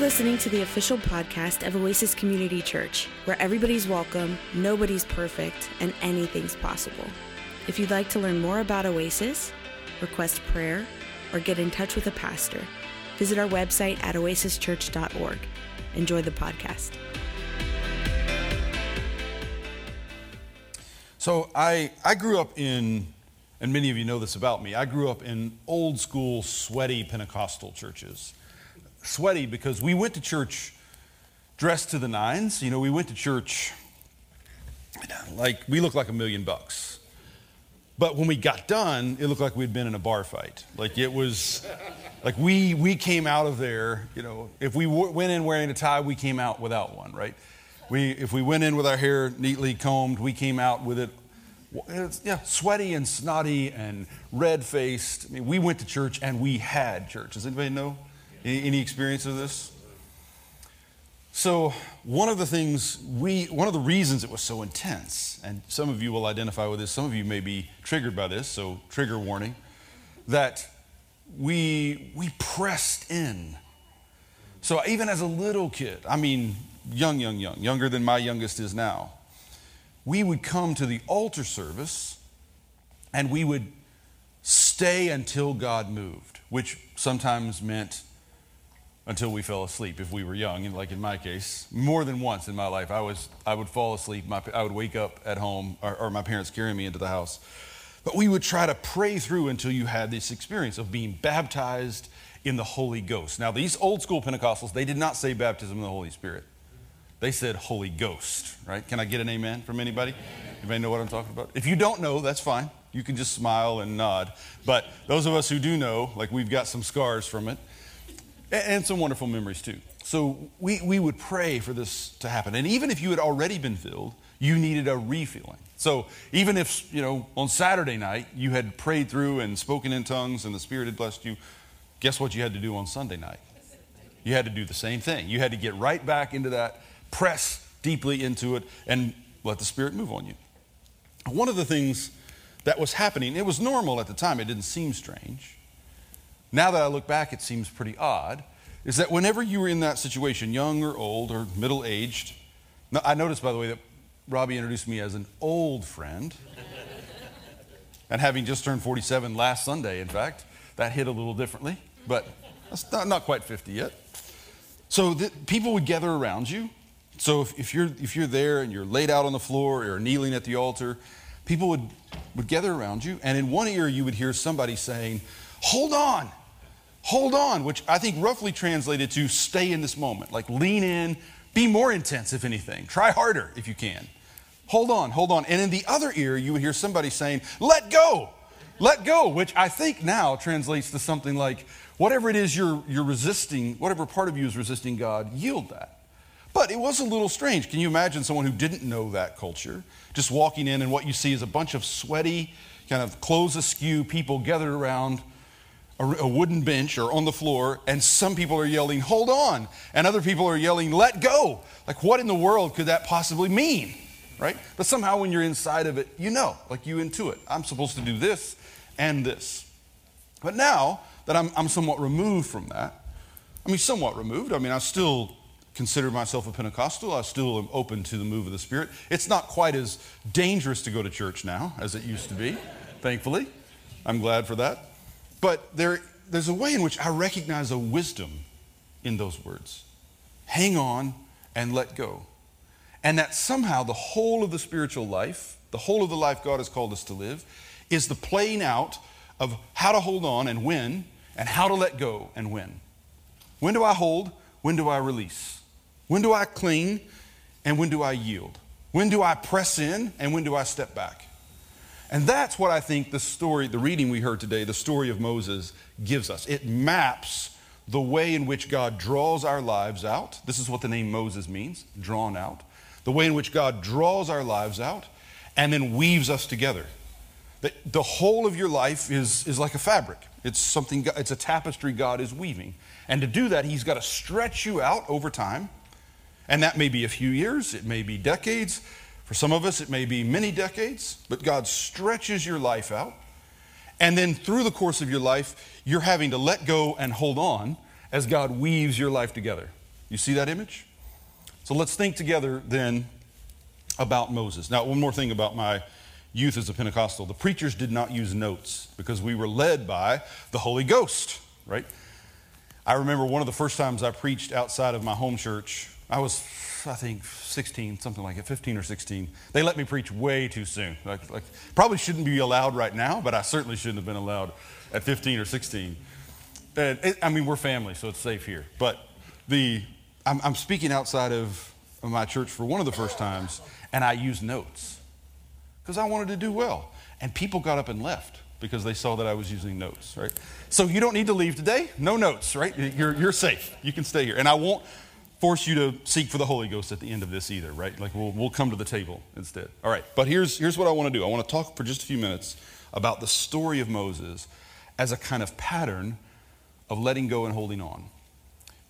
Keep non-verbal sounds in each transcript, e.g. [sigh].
listening to the official podcast of Oasis Community Church, where everybody's welcome, nobody's perfect, and anything's possible. If you'd like to learn more about Oasis, request prayer, or get in touch with a pastor, visit our website at oasischurch.org. Enjoy the podcast. So I, I grew up in, and many of you know this about me, I grew up in old school, sweaty Pentecostal churches sweaty because we went to church dressed to the nines. You know, we went to church like we looked like a million bucks. But when we got done, it looked like we'd been in a bar fight. Like it was, like we we came out of there. You know, if we w- went in wearing a tie, we came out without one. Right? We if we went in with our hair neatly combed, we came out with it. Yeah, sweaty and snotty and red faced. I mean, we went to church and we had church. Does anybody know? Any, any experience of this? So, one of the things we, one of the reasons it was so intense, and some of you will identify with this, some of you may be triggered by this, so trigger warning, that we, we pressed in. So, even as a little kid, I mean, young, young, young, younger than my youngest is now, we would come to the altar service and we would stay until God moved, which sometimes meant until we fell asleep if we were young. And like in my case more than once in my life i was i would fall asleep. My, i would wake up at home or, or my parents carrying me into the house. But we would try to pray through until you had this experience of being baptized in the holy ghost. Now these old school pentecostals they did not say baptism in the holy spirit. They said holy ghost right? Can i get an amen from anybody? Anybody know what i'm talking about? If you don't know that's fine. You can just smile and nod. But those of us who do know like we've got some scars from it and some wonderful memories too. So we, we would pray for this to happen. And even if you had already been filled, you needed a refilling. So even if, you know, on Saturday night you had prayed through and spoken in tongues and the Spirit had blessed you, guess what you had to do on Sunday night? You had to do the same thing. You had to get right back into that, press deeply into it, and let the Spirit move on you. One of the things that was happening, it was normal at the time, it didn't seem strange now that I look back, it seems pretty odd, is that whenever you were in that situation, young or old or middle aged, I noticed, by the way, that Robbie introduced me as an old friend. [laughs] and having just turned 47 last Sunday, in fact, that hit a little differently, but that's not, not quite 50 yet. So the, people would gather around you. So if, if, you're, if you're there and you're laid out on the floor or kneeling at the altar, people would, would gather around you, and in one ear you would hear somebody saying, Hold on, hold on, which I think roughly translated to stay in this moment, like lean in, be more intense, if anything, try harder if you can. Hold on, hold on. And in the other ear, you would hear somebody saying, let go, let go, which I think now translates to something like, whatever it is you're, you're resisting, whatever part of you is resisting God, yield that. But it was a little strange. Can you imagine someone who didn't know that culture just walking in and what you see is a bunch of sweaty, kind of clothes askew people gathered around a, wooden bench or on the floor, and some people are yelling, hold on, and other people are yelling, let go. Like, what in the world could that possibly mean? Right? But somehow when you're inside of it, you know, like you intuit, I'm supposed to do this and this. But now that I'm, I'm somewhat removed from that, I mean, somewhat removed, I mean, I still consider myself a Pentecostal. I still am open to the move of the Spirit. It's not quite as dangerous to go to church now as it used to be, thankfully. I'm glad for that. But there, there's a way in which I recognize a wisdom in those words. Hang on and let go. And that somehow the whole of the spiritual life, the whole of the life God has called us to live, is the playing out of how to hold on and when, and how to let go and when. When do I hold? When do I release? When do I cling? And when do I yield? When do I press in? And when do I step back? And that's what I think the story, the reading we heard today, the story of Moses, gives us. It maps the way in which God draws our lives out. This is what the name Moses means drawn out. The way in which God draws our lives out and then weaves us together. The, the whole of your life is, is like a fabric. It's something, it's a tapestry God is weaving. And to do that, He's got to stretch you out over time. And that may be a few years, it may be decades, for some of us, it may be many decades, but God stretches your life out. And then through the course of your life, you're having to let go and hold on as God weaves your life together. You see that image? So let's think together then about Moses. Now, one more thing about my youth as a Pentecostal. The preachers did not use notes because we were led by the Holy Ghost, right? I remember one of the first times I preached outside of my home church. I was, I think, 16, something like it, 15 or 16. They let me preach way too soon. Like, like probably shouldn't be allowed right now, but I certainly shouldn't have been allowed at 15 or 16. And it, I mean, we're family, so it's safe here. But the, I'm, I'm speaking outside of my church for one of the first times, and I used notes because I wanted to do well. And people got up and left because they saw that I was using notes, right? So you don't need to leave today. No notes, right? You're, you're safe. You can stay here. And I won't force you to seek for the Holy Ghost at the end of this either, right? Like we'll, we'll come to the table instead. All right, but here's, here's what I want to do I want to talk for just a few minutes about the story of Moses as a kind of pattern of letting go and holding on.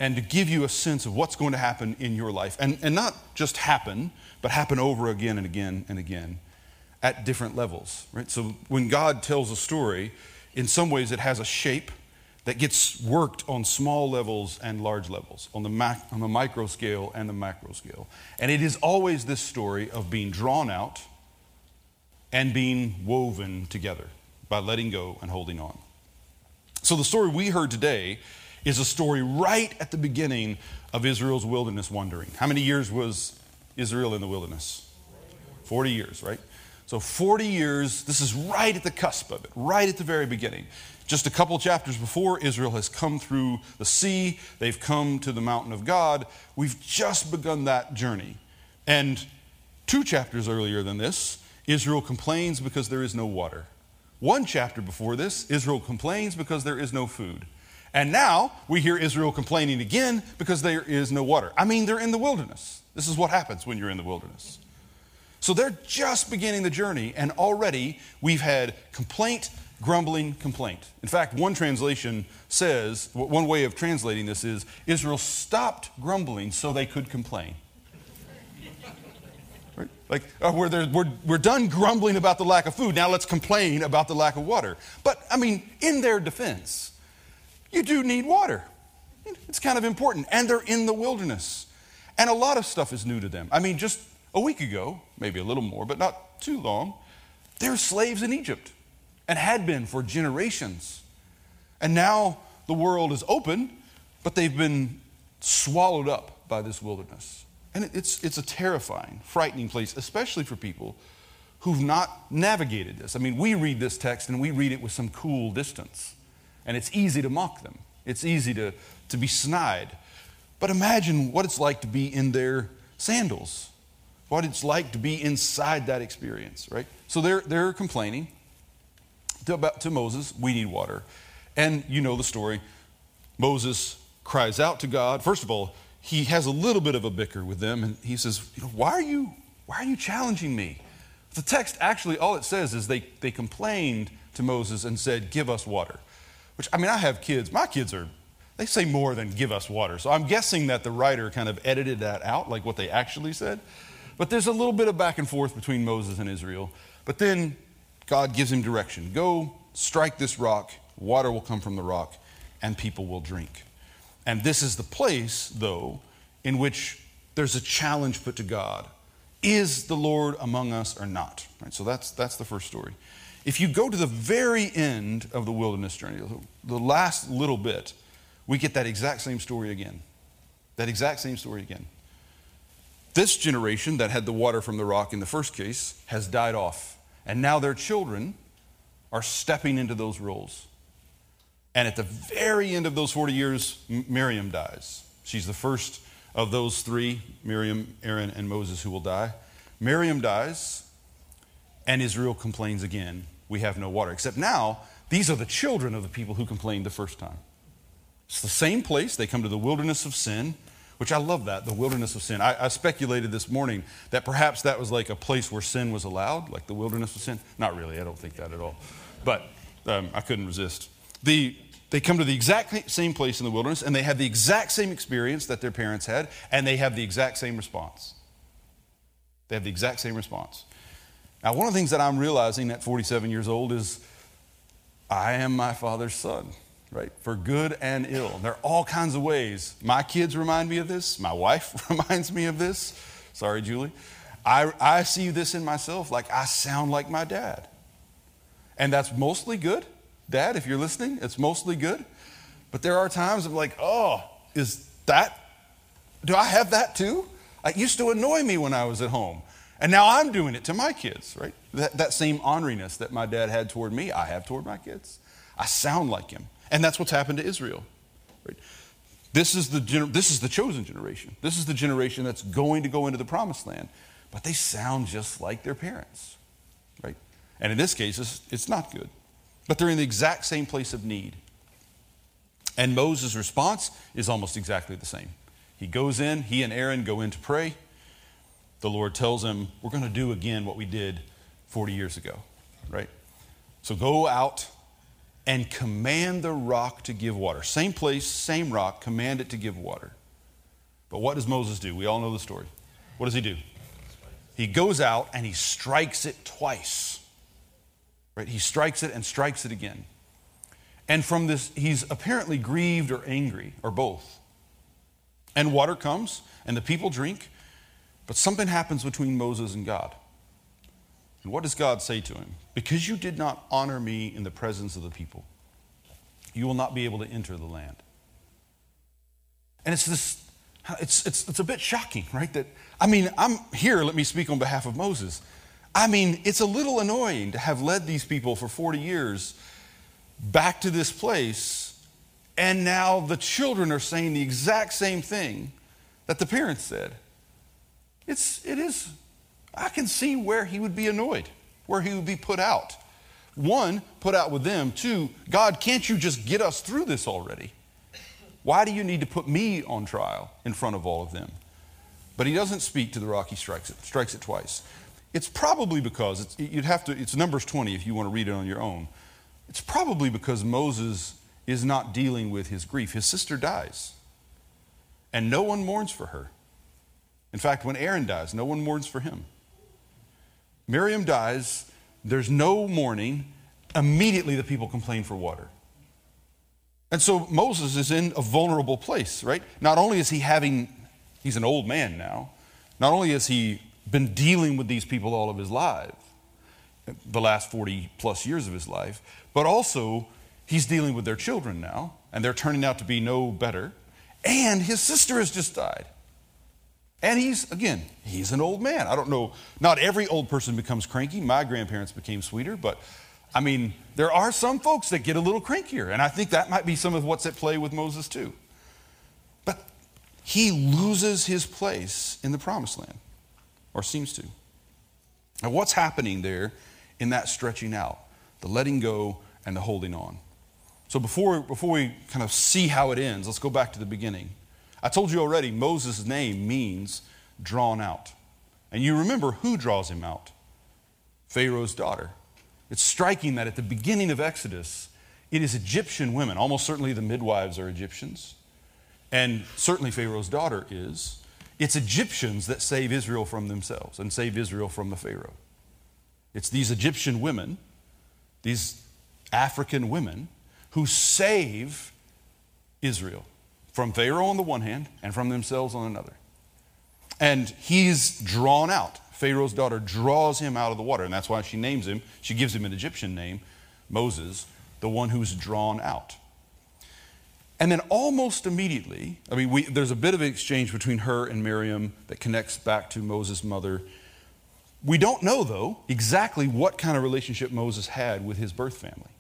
And to give you a sense of what's going to happen in your life. And, and not just happen, but happen over again and again and again at different levels, right? So when God tells a story, in some ways it has a shape that gets worked on small levels and large levels, on the, mac, on the micro scale and the macro scale. And it is always this story of being drawn out and being woven together by letting go and holding on. So the story we heard today is a story right at the beginning of Israel's wilderness wandering. How many years was Israel in the wilderness? 40 years, right? So 40 years, this is right at the cusp of it, right at the very beginning. Just a couple chapters before, Israel has come through the sea, they've come to the mountain of God. We've just begun that journey. And two chapters earlier than this, Israel complains because there is no water. One chapter before this, Israel complains because there is no food. And now we hear Israel complaining again because there is no water. I mean, they're in the wilderness. This is what happens when you're in the wilderness. So they're just beginning the journey, and already we've had complaint, grumbling, complaint. In fact, one translation says, one way of translating this is Israel stopped grumbling so they could complain. [laughs] Right? Like, uh, we're, we're, we're done grumbling about the lack of food, now let's complain about the lack of water. But, I mean, in their defense, you do need water. It's kind of important. And they're in the wilderness. And a lot of stuff is new to them. I mean, just a week ago, maybe a little more, but not too long, they're slaves in Egypt and had been for generations. And now the world is open, but they've been swallowed up by this wilderness. And it's, it's a terrifying, frightening place, especially for people who've not navigated this. I mean, we read this text and we read it with some cool distance. And it's easy to mock them, it's easy to, to be snide. But imagine what it's like to be in their sandals what it's like to be inside that experience, right? So they're, they're complaining to, about, to Moses, we need water. And you know the story. Moses cries out to God. First of all, he has a little bit of a bicker with them, and he says, you know, why are you, why are you challenging me? The text actually, all it says is they, they complained to Moses and said, give us water. Which, I mean, I have kids. My kids are, they say more than give us water. So I'm guessing that the writer kind of edited that out, like what they actually said. But there's a little bit of back and forth between Moses and Israel. But then God gives him direction go strike this rock, water will come from the rock, and people will drink. And this is the place, though, in which there's a challenge put to God. Is the Lord among us or not? Right, so that's, that's the first story. If you go to the very end of the wilderness journey, the last little bit, we get that exact same story again. That exact same story again. This generation that had the water from the rock in the first case has died off. And now their children are stepping into those roles. And at the very end of those 40 years, Miriam dies. She's the first of those three Miriam, Aaron, and Moses who will die. Miriam dies, and Israel complains again we have no water. Except now, these are the children of the people who complained the first time. It's the same place. They come to the wilderness of sin which I love that, the wilderness of sin. I, I, speculated this morning that perhaps that was like a place where sin was allowed, like the wilderness of sin. Not really, I don't think that at all. But um, I couldn't resist. The, they come to the exact same place in the wilderness, and they have the exact same experience that their parents had, and they have the exact same response. They have the exact same response. Now, one of the things that I'm realizing at 47 years old is I am my father's son. Right? For good and ill. There are all kinds of ways. My kids remind me of this. My wife [laughs] reminds me of this. Sorry, Julie. I, I see this in myself like I sound like my dad. And that's mostly good. Dad, if you're listening, it's mostly good. But there are times I'm like, oh, is that, do I have that too? It used to annoy me when I was at home. And now I'm doing it to my kids, right? That, that same honoriness that my dad had toward me, I have toward my kids. I sound like him. And that's what's happened to Israel. Right? This, is the, this is the chosen generation. This is the generation that's going to go into the promised land. But they sound just like their parents. Right? And in this case, it's, it's not good. But they're in the exact same place of need. And Moses' response is almost exactly the same. He goes in, he and Aaron go in to pray. The Lord tells him, We're going to do again what we did 40 years ago, right? So go out and command the rock to give water. Same place, same rock, command it to give water. But what does Moses do? We all know the story. What does he do? He goes out and he strikes it twice. Right? He strikes it and strikes it again. And from this, he's apparently grieved or angry, or both. And water comes, and the people drink, but something happens between Moses and God. And what does God say to him? Because you did not honor me in the presence of the people, you will not be able to enter the land. And it's this, it's, it's, it's a bit shocking, right? That, I mean, I'm here, let me speak on behalf of Moses. I mean, it's a little annoying to have led these people for 40 years back to this place, and now the children are saying the exact same thing that the parents said. It's, it is, I can see where he would be annoyed, where he would be put out. One, put out with them. Two, God, can't you just get us through this already? Why do you need to put me on trial in front of all of them? But he doesn't speak to the rock, he strikes it, strikes it twice. It's probably because, it's, you'd have to, it's Numbers 20 if you want to read it on your own. It's probably because Moses is not dealing with his grief. His sister dies, and no one mourns for her. In fact, when Aaron dies, no one mourns for him. Miriam dies, there's no mourning. Immediately, the people complain for water. And so Moses is in a vulnerable place, right? Not only is he having, he's an old man now, not only has he been dealing with these people all of his life, the last 40 plus years of his life, but also he's dealing with their children now, and they're turning out to be no better. And his sister has just died. And he's, again, he's an old man. I don't know, not every old person becomes cranky. My grandparents became sweeter, but I mean, there are some folks that get a little crankier. And I think that might be some of what's at play with Moses, too. But he loses his place in the promised land, or seems to. Now, what's happening there in that stretching out, the letting go and the holding on. So before, before we kind of see how it ends, let's go back to the beginning. I told you already, Moses' name means drawn out. And you remember who draws him out? Pharaoh's daughter. It's striking that at the beginning of Exodus, it is Egyptian women. Almost certainly the midwives are Egyptians. And certainly Pharaoh's daughter is. It's Egyptians that save Israel from themselves and save Israel from the Pharaoh. It's these Egyptian women, these African women, who save Israel from Pharaoh on the one hand and from themselves on another. And he's drawn out. Pharaoh's daughter draws him out of the water, and that's why she names him, she gives him an Egyptian name, Moses, the one who's drawn out. And then almost immediately, I mean, we, there's a bit of an exchange between her and Miriam that connects back to Moses' mother we don't know, though, exactly what kind of relationship Moses had with his birth family.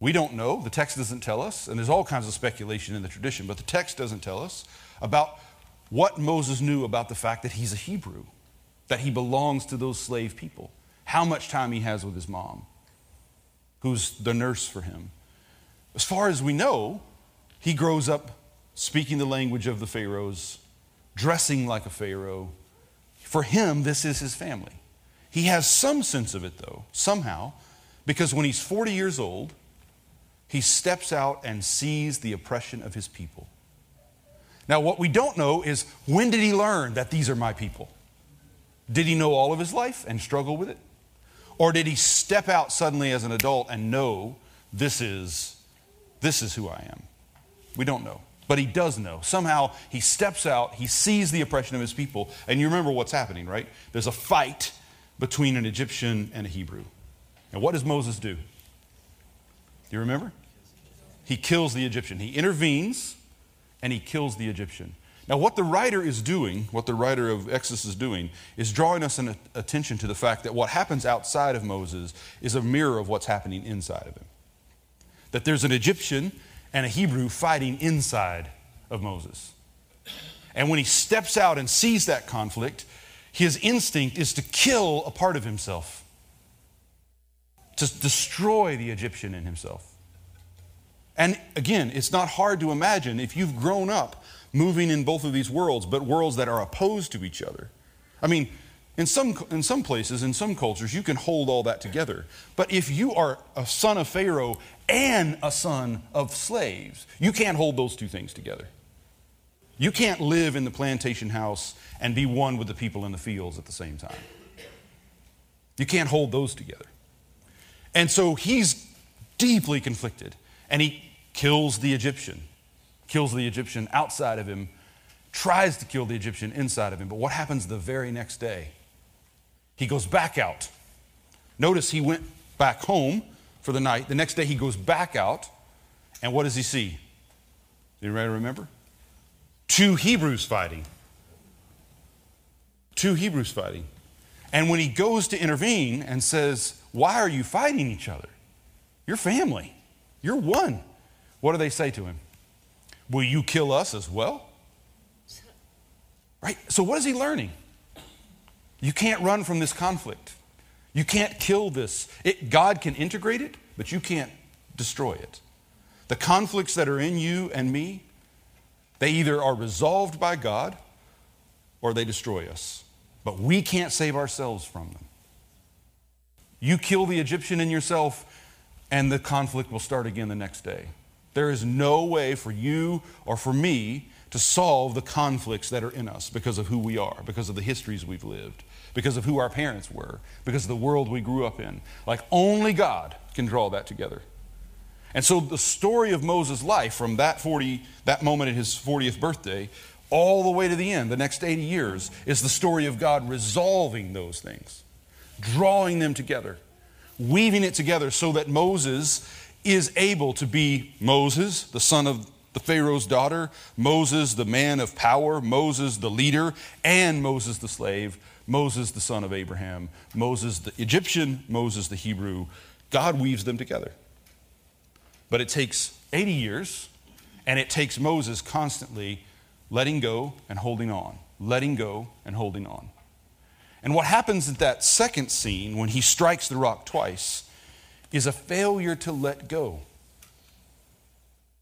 We don't know. The text doesn't tell us, and there's all kinds of speculation in the tradition, but the text doesn't tell us about what Moses knew about the fact that he's a Hebrew, that he belongs to those slave people, how much time he has with his mom, who's the nurse for him. As far as we know, he grows up speaking the language of the Pharaohs, dressing like a Pharaoh, for him, this is his family. He has some sense of it, though, somehow, because when he's 40 years old, he steps out and sees the oppression of his people. Now, what we don't know is when did he learn that these are my people? Did he know all of his life and struggle with it? Or did he step out suddenly as an adult and know this is This is who I am. We don't know. But he does know. Somehow he steps out, he sees the oppression of his people, and you remember what's happening, right? There's a fight between an Egyptian and a Hebrew. And what does Moses do? Do you remember? He kills the Egyptian. He intervenes and he kills the Egyptian. Now, what the writer is doing, what the writer of Exodus is doing, is drawing us an attention to the fact that what happens outside of Moses is a mirror of what's happening inside of him. That there's an Egyptian and a Hebrew fighting inside of Moses. And when he steps out and sees that conflict, his instinct is to kill a part of himself, to destroy the Egyptian in himself. And again, it's not hard to imagine if you've grown up moving in both of these worlds, but worlds that are opposed to each other. I mean, in some, in some places, in some cultures, you can hold all that together. But if you are a son of Pharaoh and a son of slaves, you can't hold those two things together. You can't live in the plantation house and be one with the people in the fields at the same time. You can't hold those together. And so he's deeply conflicted, and he kills the Egyptian, kills the Egyptian outside of him, tries to kill the Egyptian inside of him. But what happens the very next day? He goes back out. Notice he went back home for the night. The next day he goes back out, and what does he see? Anybody remember? Two Hebrews fighting. Two Hebrews fighting. And when he goes to intervene and says, Why are you fighting each other? You're family. You're one. What do they say to him? Will you kill us as well? Right? So, what is he learning? You can't run from this conflict. You can't kill this. It, God can integrate it, but you can't destroy it. The conflicts that are in you and me, they either are resolved by God or they destroy us. But we can't save ourselves from them. You kill the Egyptian in yourself, and the conflict will start again the next day. There is no way for you or for me to solve the conflicts that are in us because of who we are, because of the histories we've lived, because of who our parents were, because of the world we grew up in. Like only God can draw that together. And so the story of Moses' life from that 40 that moment at his 40th birthday all the way to the end, the next 80 years, is the story of God resolving those things, drawing them together, weaving it together so that Moses is able to be Moses, the son of the Pharaoh's daughter, Moses, the man of power, Moses, the leader, and Moses, the slave, Moses, the son of Abraham, Moses, the Egyptian, Moses, the Hebrew. God weaves them together. But it takes 80 years, and it takes Moses constantly letting go and holding on, letting go and holding on. And what happens at that second scene when he strikes the rock twice is a failure to let go,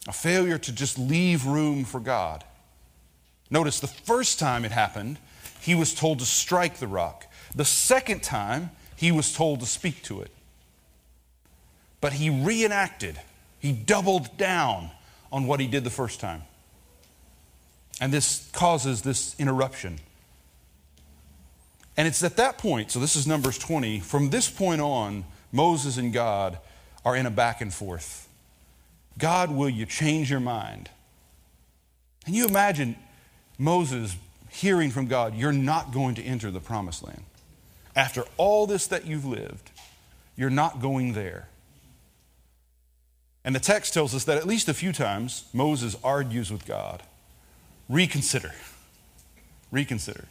a failure to just leave room for God. Notice the first time it happened, he was told to strike the rock. The second time, he was told to speak to it. But he reenacted, he doubled down on what he did the first time. And this causes this interruption. And it's at that point, so this is Numbers 20, from this point on, Moses and God are in a back and forth. God, will you change your mind? And you imagine Moses hearing from God, You're not going to enter the promised land. After all this that you've lived, you're not going there. And the text tells us that at least a few times Moses argues with God. Reconsider. Reconsider.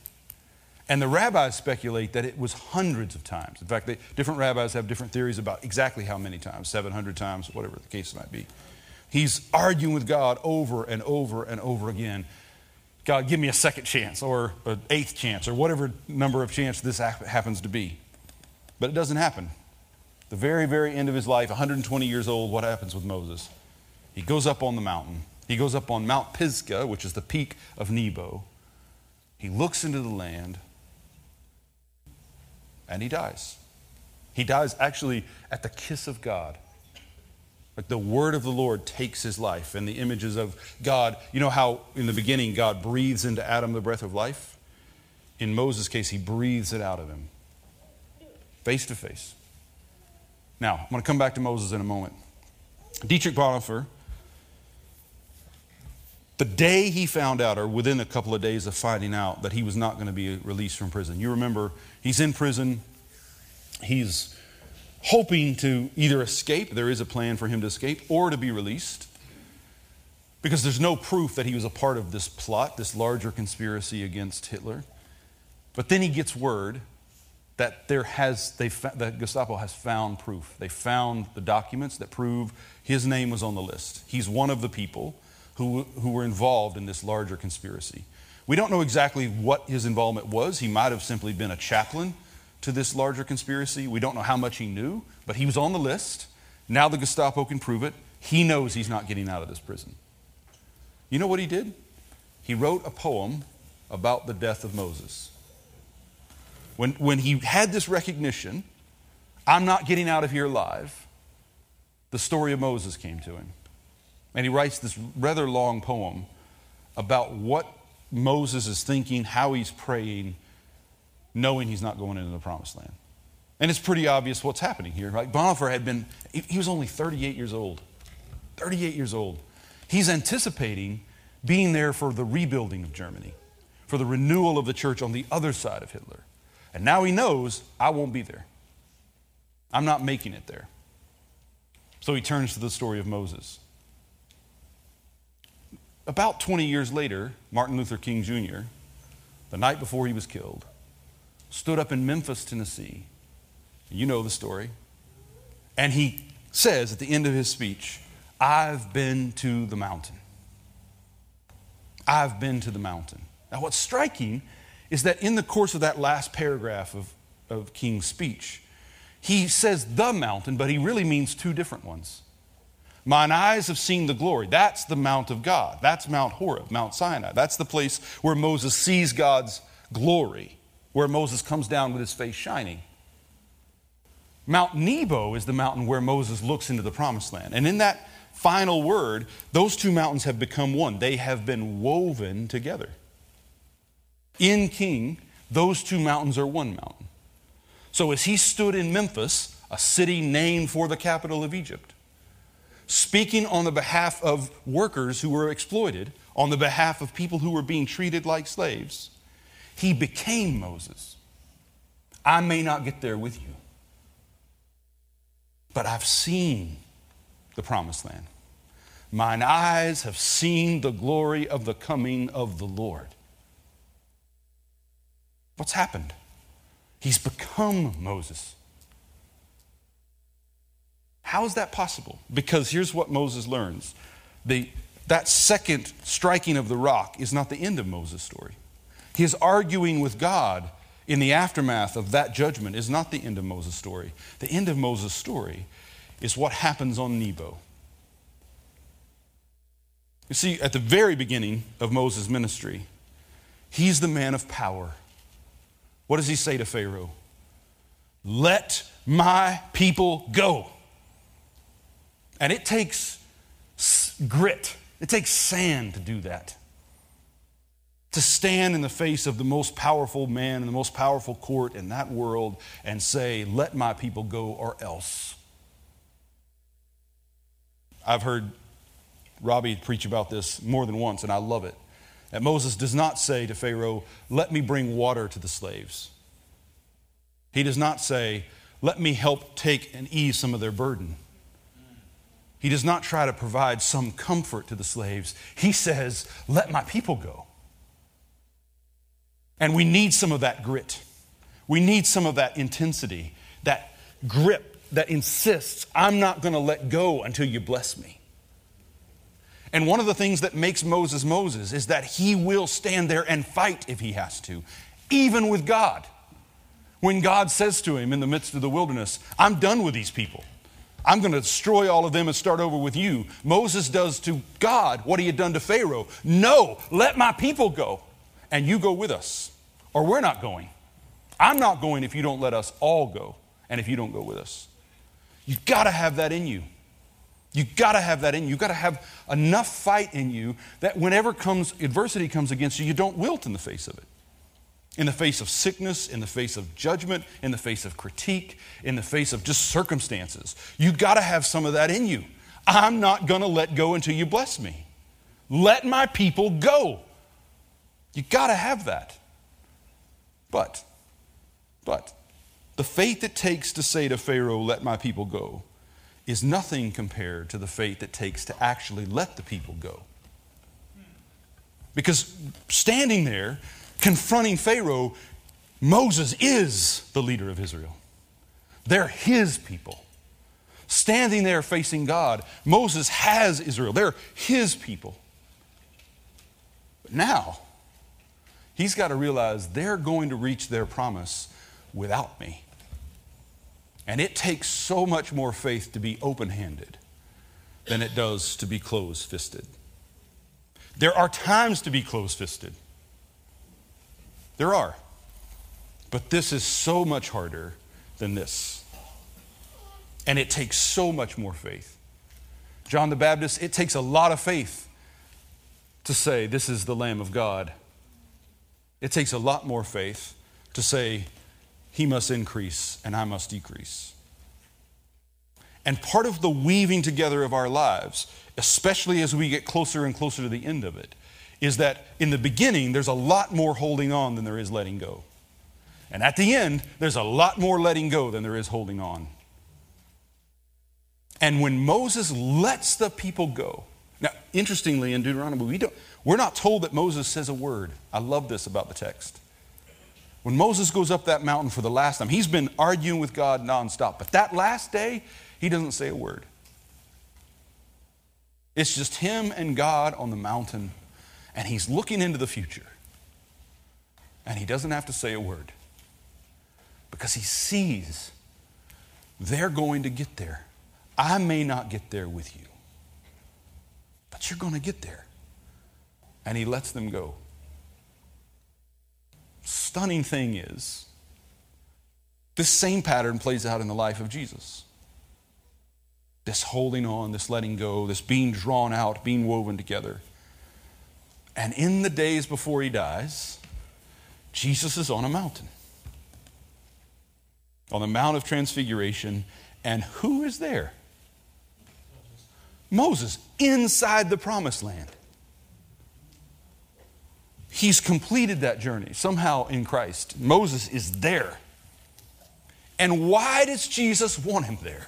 And the rabbis speculate that it was hundreds of times. In fact, they, different rabbis have different theories about exactly how many times 700 times, whatever the case might be. He's arguing with God over and over and over again. God, give me a second chance or an eighth chance or whatever number of chance this happens to be. But it doesn't happen. The very, very end of his life, 120 years old, what happens with Moses? He goes up on the mountain. He goes up on Mount Pisgah, which is the peak of Nebo. He looks into the land and he dies. He dies actually at the kiss of God. Like the word of the Lord takes his life and the images of God. You know how in the beginning God breathes into Adam the breath of life? In Moses' case, he breathes it out of him, face to face. Now, I'm going to come back to Moses in a moment. Dietrich Bonhoeffer, the day he found out, or within a couple of days of finding out, that he was not going to be released from prison. You remember, he's in prison. He's hoping to either escape, there is a plan for him to escape, or to be released. Because there's no proof that he was a part of this plot, this larger conspiracy against Hitler. But then he gets word that there has they that Gestapo has found proof. They found the documents that prove his name was on the list. He's one of the people who, who were involved in this larger conspiracy. We don't know exactly what his involvement was. He might have simply been a chaplain to this larger conspiracy. We don't know how much he knew, but he was on the list. Now the Gestapo can prove it. He knows he's not getting out of this prison. You know what he did? He wrote a poem about the death of Moses. When, when he had this recognition, I'm not getting out of here alive, the story of Moses came to him. And he writes this rather long poem about what Moses is thinking, how he's praying, knowing he's not going into the promised land. And it's pretty obvious what's happening here. Right? Bonhoeffer had been, he was only 38 years old. 38 years old. He's anticipating being there for the rebuilding of Germany, for the renewal of the church on the other side of Hitler. And now he knows, I won't be there. I'm not making it there. So he turns to the story of Moses. About 20 years later, Martin Luther King Jr., the night before he was killed, stood up in Memphis, Tennessee. You know the story. And he says at the end of his speech, I've been to the mountain. I've been to the mountain. Now, what's striking is that in the course of that last paragraph of, of King's speech, he says the mountain, but he really means two different ones. Mine eyes have seen the glory. That's the Mount of God. That's Mount Horeb, Mount Sinai. That's the place where Moses sees God's glory, where Moses comes down with his face shining. Mount Nebo is the mountain where Moses looks into the promised land. And in that final word, those two mountains have become one. They have been woven together. In King, those two mountains are one mountain. So as he stood in Memphis, a city named for the capital of Egypt, speaking on the behalf of workers who were exploited, on the behalf of people who were being treated like slaves. He became Moses. I may not get there with you, but I've seen the promised land. Mine eyes have seen the glory of the coming of the Lord. What's happened? He's become Moses. How is that possible? Because here's what Moses learns the, that second striking of the rock is not the end of Moses' story. His arguing with God in the aftermath of that judgment is not the end of Moses' story. The end of Moses' story is what happens on Nebo. You see, at the very beginning of Moses' ministry, he's the man of power. What does he say to Pharaoh? Let my people go. And it takes grit, it takes sand to do that. To stand in the face of the most powerful man in the most powerful court in that world and say, Let my people go or else. I've heard Robbie preach about this more than once, and I love it. That Moses does not say to Pharaoh, Let me bring water to the slaves. He does not say, Let me help take and ease some of their burden. He does not try to provide some comfort to the slaves. He says, Let my people go. And we need some of that grit. We need some of that intensity, that grip that insists, I'm not going to let go until you bless me. And one of the things that makes Moses Moses is that he will stand there and fight if he has to, even with God. When God says to him in the midst of the wilderness, I'm done with these people. I'm going to destroy all of them and start over with you. Moses does to God what he had done to Pharaoh. No, let my people go, and you go with us, or we're not going. I'm not going if you don't let us all go, and if you don't go with us. You've got to have that in you. You've got to have that in you. You've got to have enough fight in you that whenever comes adversity comes against you, you don't wilt in the face of it in the face of sickness, in the face of judgment, in the face of critique, in the face of just circumstances. You got to have some of that in you. I'm not going to let go until you bless me. Let my people go. You got to have that. But, but, the faith it takes to say to Pharaoh, let my people go, is nothing compared to the faith it takes to actually let the people go. Because standing there, confronting Pharaoh, Moses is the leader of Israel. They're his people. Standing there facing God, Moses has Israel. They're his people. But now, he's got to realize they're going to reach their promise without me. And it takes so much more faith to be open handed than it does to be closed fisted. There are times to be closed fisted. There are. But this is so much harder than this. And it takes so much more faith. John the Baptist, it takes a lot of faith to say, This is the Lamb of God. It takes a lot more faith to say, He must increase and I must decrease. And part of the weaving together of our lives, especially as we get closer and closer to the end of it, is that in the beginning, there's a lot more holding on than there is letting go. And at the end, there's a lot more letting go than there is holding on. And when Moses lets the people go, now, interestingly, in Deuteronomy, we don't, we're not told that Moses says a word. I love this about the text. When Moses goes up that mountain for the last time, he's been arguing with God nonstop. But that last day, he doesn't say a word. It's just him and God on the mountain, and he's looking into the future. And he doesn't have to say a word because he sees they're going to get there. I may not get there with you, but you're going to get there. And he lets them go. Stunning thing is, this same pattern plays out in the life of Jesus. This holding on, this letting go, this being drawn out, being woven together. And in the days before he dies, Jesus is on a mountain on the Mount of Transfiguration. And who is there? Moses, inside the promised land. He's completed that journey somehow in Christ. Moses is there. And why does Jesus want him there?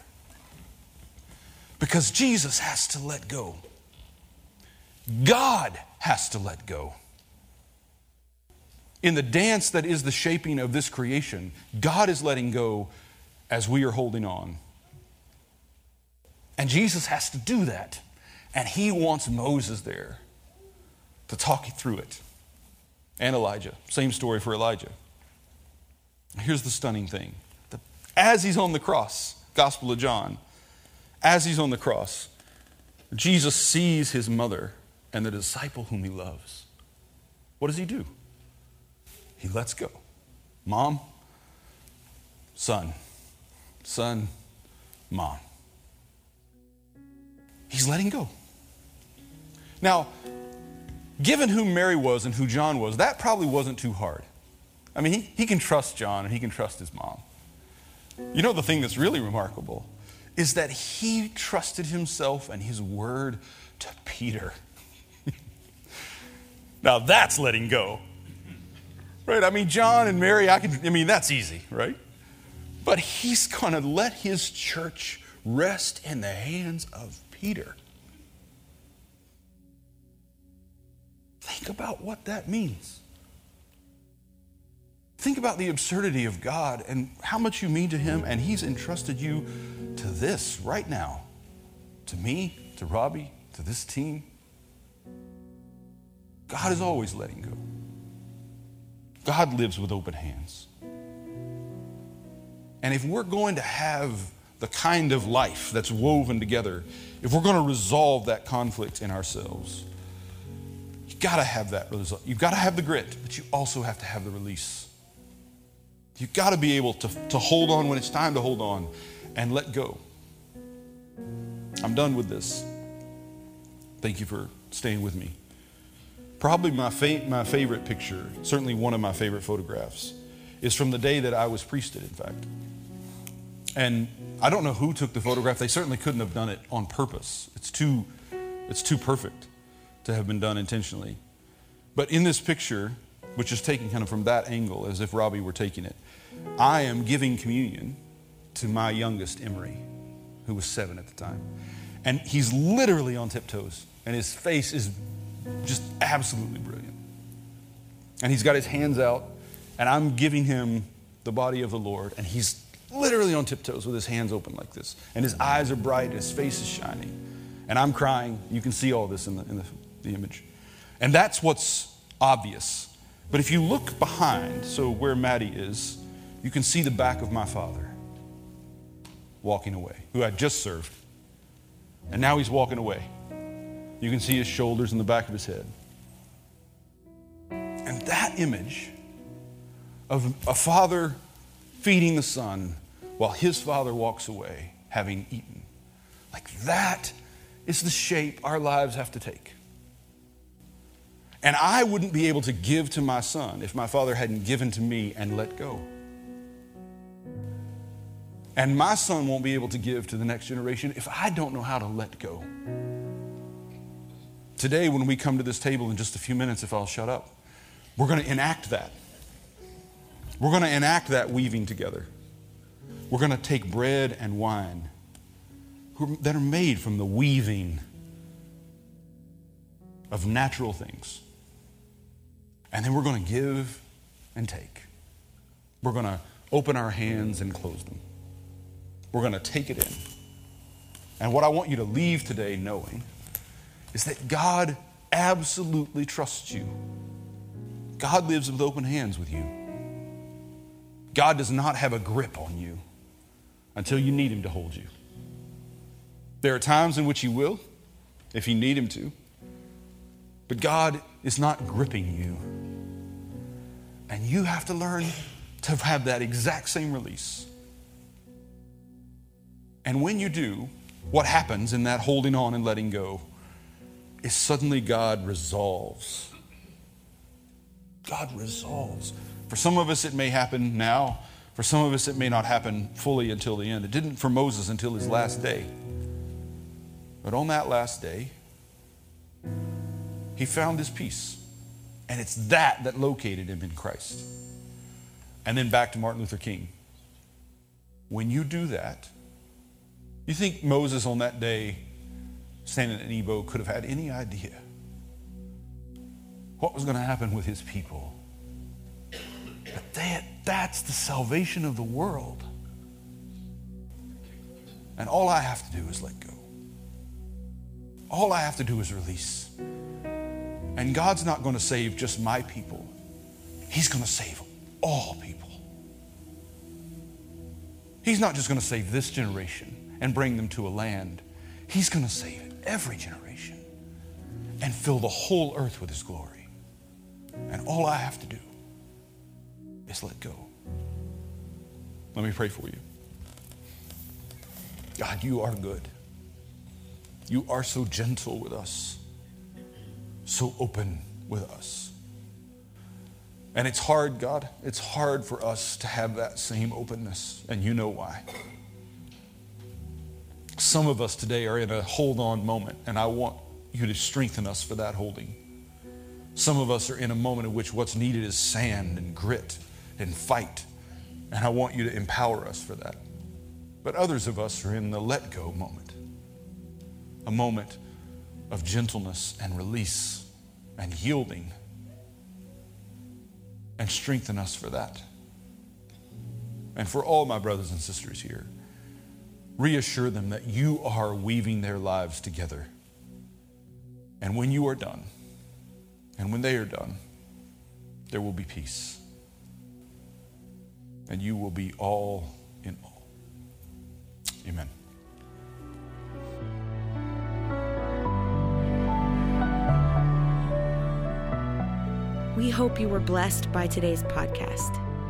Because Jesus has to let go. God has to let go. In the dance that is the shaping of this creation, God is letting go as we are holding on. And Jesus has to do that. And he wants Moses there to talk through it. And Elijah. Same story for Elijah. Here's the stunning thing as he's on the cross, Gospel of John, as he's on the cross, Jesus sees his mother and the disciple whom he loves. What does he do? he lets go. Mom, son, son, mom. He's letting go. Now, given who Mary was and who John was, that probably wasn't too hard. I mean, he, he can trust John and he can trust his mom. You know, the thing that's really remarkable is that he trusted himself and his word to Peter. Now, that's letting go. Right? I mean, John and Mary, I can, I mean, that's easy, right? But he's going to let his church rest in the hands of Peter. Think about what that means. Think about the absurdity of God and how much you mean to Him, and He's entrusted you to this right now to me, to Robbie, to this team. God is always letting go. God lives with open hands. And if we're going to have the kind of life that's woven together, if we're going to resolve that conflict in ourselves, you've got to have that result. You've got to have the grit, but you also have to have the release. You've got to be able to, to hold on when it's time to hold on and let go. I'm done with this. Thank you for staying with me. Probably my, fa- my favorite picture, certainly one of my favorite photographs, is from the day that I was priested, in fact. And I don't know who took the photograph. They certainly couldn't have done it on purpose. It's too, it's too perfect. to have been done intentionally. But in this picture, which is taken kind of from that angle, as if Robbie were taking it, I am giving communion to my youngest Emery, who was seven at the time. And he's literally on tiptoes, and his face is just absolutely brilliant. And he's got his hands out, and I'm giving him the body of the Lord, and he's literally on tiptoes with his hands open like this. And his eyes are bright, his face is shining. And I'm crying. You can see all this in the, in the, the image. And that's what's obvious. But if you look behind, so where Maddie is, you can see the back of my father walking away, who I just served. And now he's walking away. You can see his shoulders and the back of his head. And that image of a father feeding the son while his father walks away having eaten, like that is the shape our lives have to take. And I wouldn't be able to give to my son if my father hadn't given to me and let go. And my son won't be able to give to the next generation if I don't know how to let go. Today, when we come to this table in just a few minutes, if I'll shut up, we're going to enact that. We're going to enact that weaving together. We're going to take bread and wine that are made from the weaving of natural things. And then we're going to give and take. We're going to open our hands and close them. We're going to take it in. And what I want you to leave today knowing is that God absolutely trusts you. God lives with open hands with you. God does not have a grip on you until you need Him to hold you. There are times in which He will, if you need Him to. But God is not gripping you. And you have to learn to have that exact same release. And when you do, what happens in that holding on and letting go is suddenly God resolves. God resolves. For some of us, it may happen now. For some of us, it may not happen fully until the end. It didn't for Moses until his last day. But on that last day, he found his peace. And it's that that located him in Christ. And then back to Martin Luther King. When you do that, you think Moses on that day, standing at Nebo, could have had any idea what was going to happen with his people? But that, that's the salvation of the world. And all I have to do is let go. All I have to do is release. And God's not going to save just my people, He's going to save all people. He's not just going to save this generation and bring them to a land, He's going to save every generation and fill the whole earth with His glory. And all I have to do is let go. Let me pray for you. God, you are good. You are so gentle with us, so open with us. And it's hard, God. It's hard for us to have that same openness, and you know why. Some of us today are in a hold on moment, and I want you to strengthen us for that holding. Some of us are in a moment in which what's needed is sand and grit and fight. And I want you to empower us for that. But others of us are in the let go moment, a moment of gentleness and release and yielding. And strengthen us for that. And for all my brothers and sisters here, reassure them that you are weaving their lives together. And when you are done, and when they are done, there will be peace. And you will be all in all. Amen. We hope you were blessed by today's podcast.